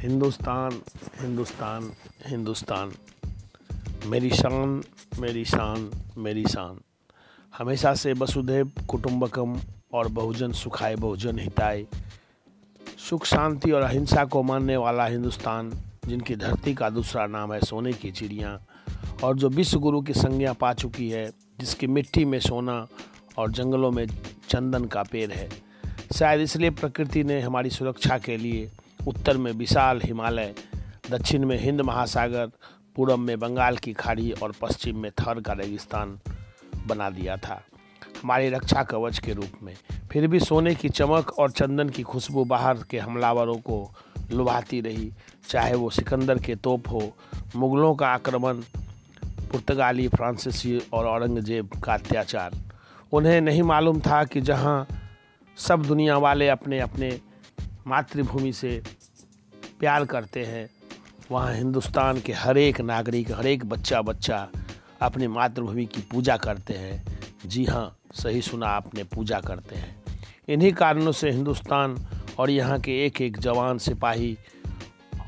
हिंदुस्तान हिंदुस्तान हिंदुस्तान। मेरी शान मेरी शान मेरी शान। हमेशा से वसुधैव कुटुंबकम और बहुजन सुखाए बहुजन हिताय सुख, शांति और अहिंसा को मानने वाला हिंदुस्तान, जिनकी धरती का दूसरा नाम है सोने की चिड़िया। और जो विश्व गुरु की संज्ञा पा चुकी है, जिसकी मिट्टी में सोना और जंगलों में चंदन का पेड़ है। शायद इसलिए प्रकृति ने हमारी सुरक्षा के लिए उत्तर में विशाल हिमालय, दक्षिण में हिंद महासागर पूर्व में बंगाल की खाड़ी और पश्चिम में थर का रेगिस्तान बना दिया था। हमारी रक्षा कवच के रूप में। फिर भी सोने की चमक और चंदन की खुशबू बाहर के हमलावरों को लुभाती रही। चाहे वो सिकंदर के तोप हो, मुगलों का आक्रमण, पुर्तगाली, फ्रांसीसी और औरंगज़ेब का अत्याचार। उन्हें नहीं मालूम था कि जहाँ सब दुनिया वाले अपने अपने मातृभूमि से प्यार करते हैं। वहाँ हिंदुस्तान के हर एक नागरिक हर एक बच्चा बच्चा अपनी मातृभूमि की पूजा करते हैं। जी हाँ सही सुना आपने, पूजा करते हैं। इन्हीं कारणों से हिंदुस्तान और यहाँ के एक एक जवान, सिपाही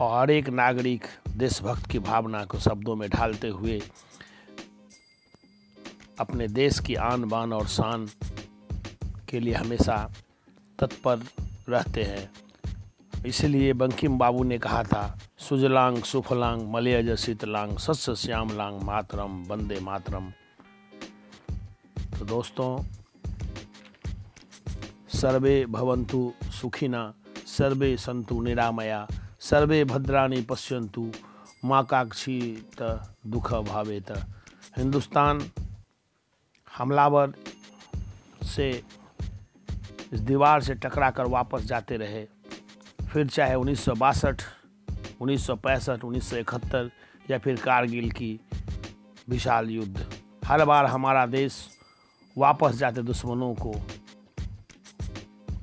और हर एक नागरिक देशभक्त की भावना को शब्दों में ढालते हुए अपने देश की आन बान और शान के लिए हमेशा तत्पर रहते हैं। इसलिए बंकिम बाबू ने कहा था, सुजलांग, सुफलांग, मलयज, शीतलांग, सस्य, श्यामलांग, मातरम, वंदे मातरम। तो दोस्तों, सर्वे भवंतु सुखिना, सर्वे संतु निरामया, सर्वे भद्राणी पश्यंतु माँ काक्षी दुख भावेत। हिंदुस्तान हमलावर से इस दीवार से टकरा कर वापस जाते रहे। फिर चाहे उन्नीस सौ बासठ, उन्नीस सौ पैंसठ, उन्नीस सौ इकहत्तर, या फिर कारगिल की विशाल युद्ध। हर बार हमारा देश वापस जाते दुश्मनों को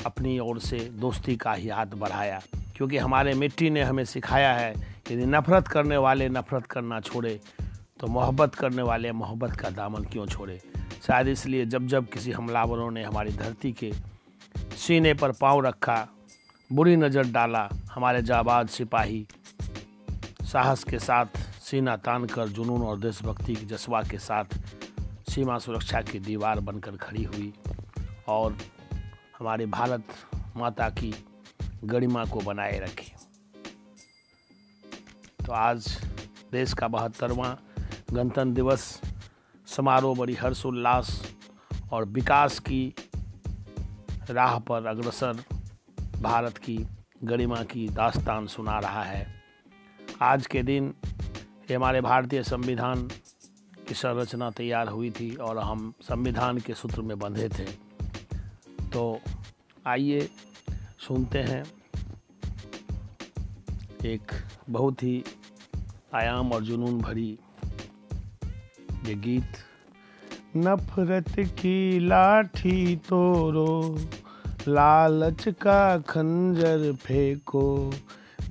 अपनी ओर से दोस्ती का ही हाथ बढ़ाया, क्योंकि हमारे मिट्टी ने हमें सिखाया है, यदि नफरत करने वाले नफरत करना छोड़े तो मोहब्बत करने वाले मोहब्बत का दामन क्यों छोड़े? शायद इसलिए जब जब किसी हमलावरों ने हमारी धरती के सीने पर पाँव रखा, बुरी नज़र डाला हमारे जाबाज सिपाही। साहस के साथ सीना तान कर जुनून और देशभक्ति के जज्बा के साथ सीमा सुरक्षा की दीवार बनकर खड़ी हुई और हमारे भारत माता की गरिमा को बनाए रखी। तो आज देश का बहत्तरवां गणतंत्र दिवस, समारोह बड़ी हर्षोल्लास और विकास की राह पर अग्रसर भारत की गरिमा की दास्तान सुना रहा है। आज के दिन ये हमारे भारतीय संविधान की संरचना तैयार हुई थी और हम संविधान के सूत्र में बंधे थे। तो आइए सुनते हैं एक बहुत ही आयाम और जुनून भरी ये गीत। नफरत की लाठी तोड़ो लालच का खंजर फेंको,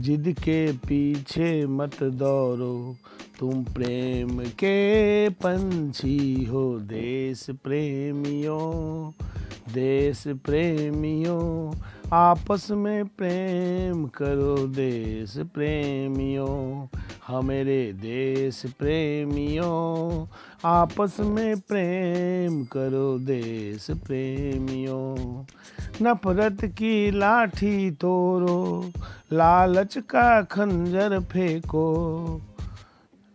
जिद के पीछे मत दौड़ो तुम प्रेम के पंछी हो देश प्रेमियों देश प्रेमियों। आपस में प्रेम करो देश प्रेमियों हमेरे देश प्रेमियों। आपस में प्रेम करो देश प्रेमियों। नफरत की लाठी तोड़ो, लालच का खंजर फेंको।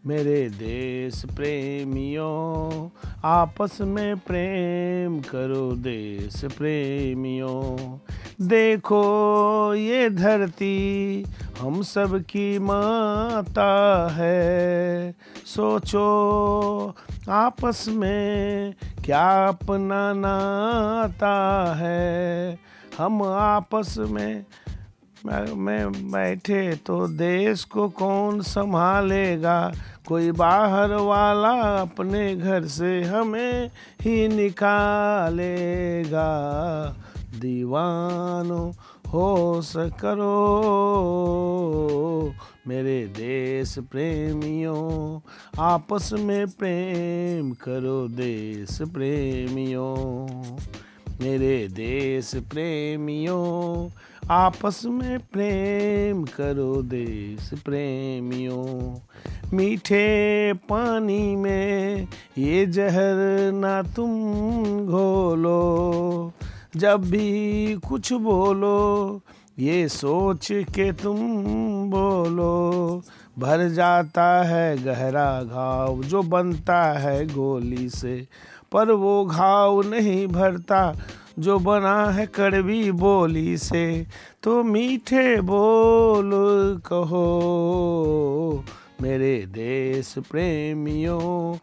मेरे देश प्रेमियों, आपस में प्रेम करो देश प्रेमियों। देखो ये धरती हम सब की माता है। सोचो आपस में क्या अपना नाता है। हम आपस में, मैं बैठे तो देश को कौन संभालेगा? कोई बाहर वाला अपने घर से हमें ही निकालेगा। दीवानो हो सकरो मेरे देश प्रेमियों, आपस में प्रेम करो देश प्रेमियों। मेरे देश प्रेमियों, आपस में प्रेम करो देश प्रेमियों। मीठे पानी में ये जहर ना तुम घोलो। जब भी कुछ बोलो, ये सोच के तुम बोलो। भर जाता है गहरा घाव, जो बनता है गोली से। पर वो घाव नहीं भरता, जो बना है कड़वी बोली से। तो मीठे बोल कहो, मेरे देश प्रेमियों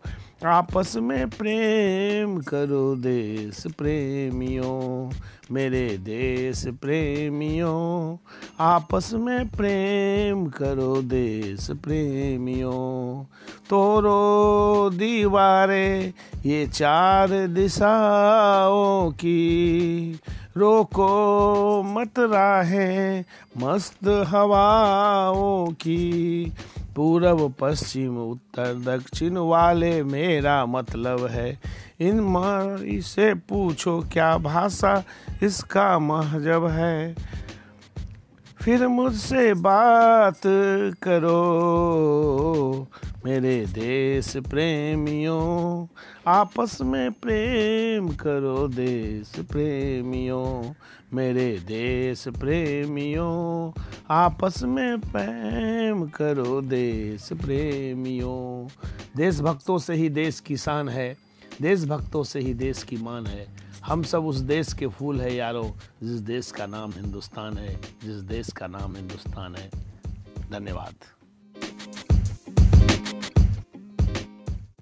आपस में प्रेम करो देश प्रेमियों, मेरे देश प्रेमियों। आपस में प्रेम करो देश प्रेमियों। तोरो दीवारें, ये चार दिशाओं की रोको मत राहें, मस्त हवाओं की। पूर्व पश्चिम, उत्तर, दक्षिण वाले मेरा मतलब है। इन मारी से पूछो क्या भाषा इसका महजब है? फिर मुझसे बात करो। मेरे देश प्रेमियों, आपस में प्रेम करो देश प्रेमियों, मेरे देश प्रेमियों, आपस में प्रेम करो देश प्रेमियों। देशभक्तों से ही देश की शान है, देशभक्तों से ही देश की मान है। हम सब उस देश के फूल है यारो, जिस देश का नाम हिंदुस्तान है, जिस देश का नाम हिंदुस्तान है। धन्यवाद।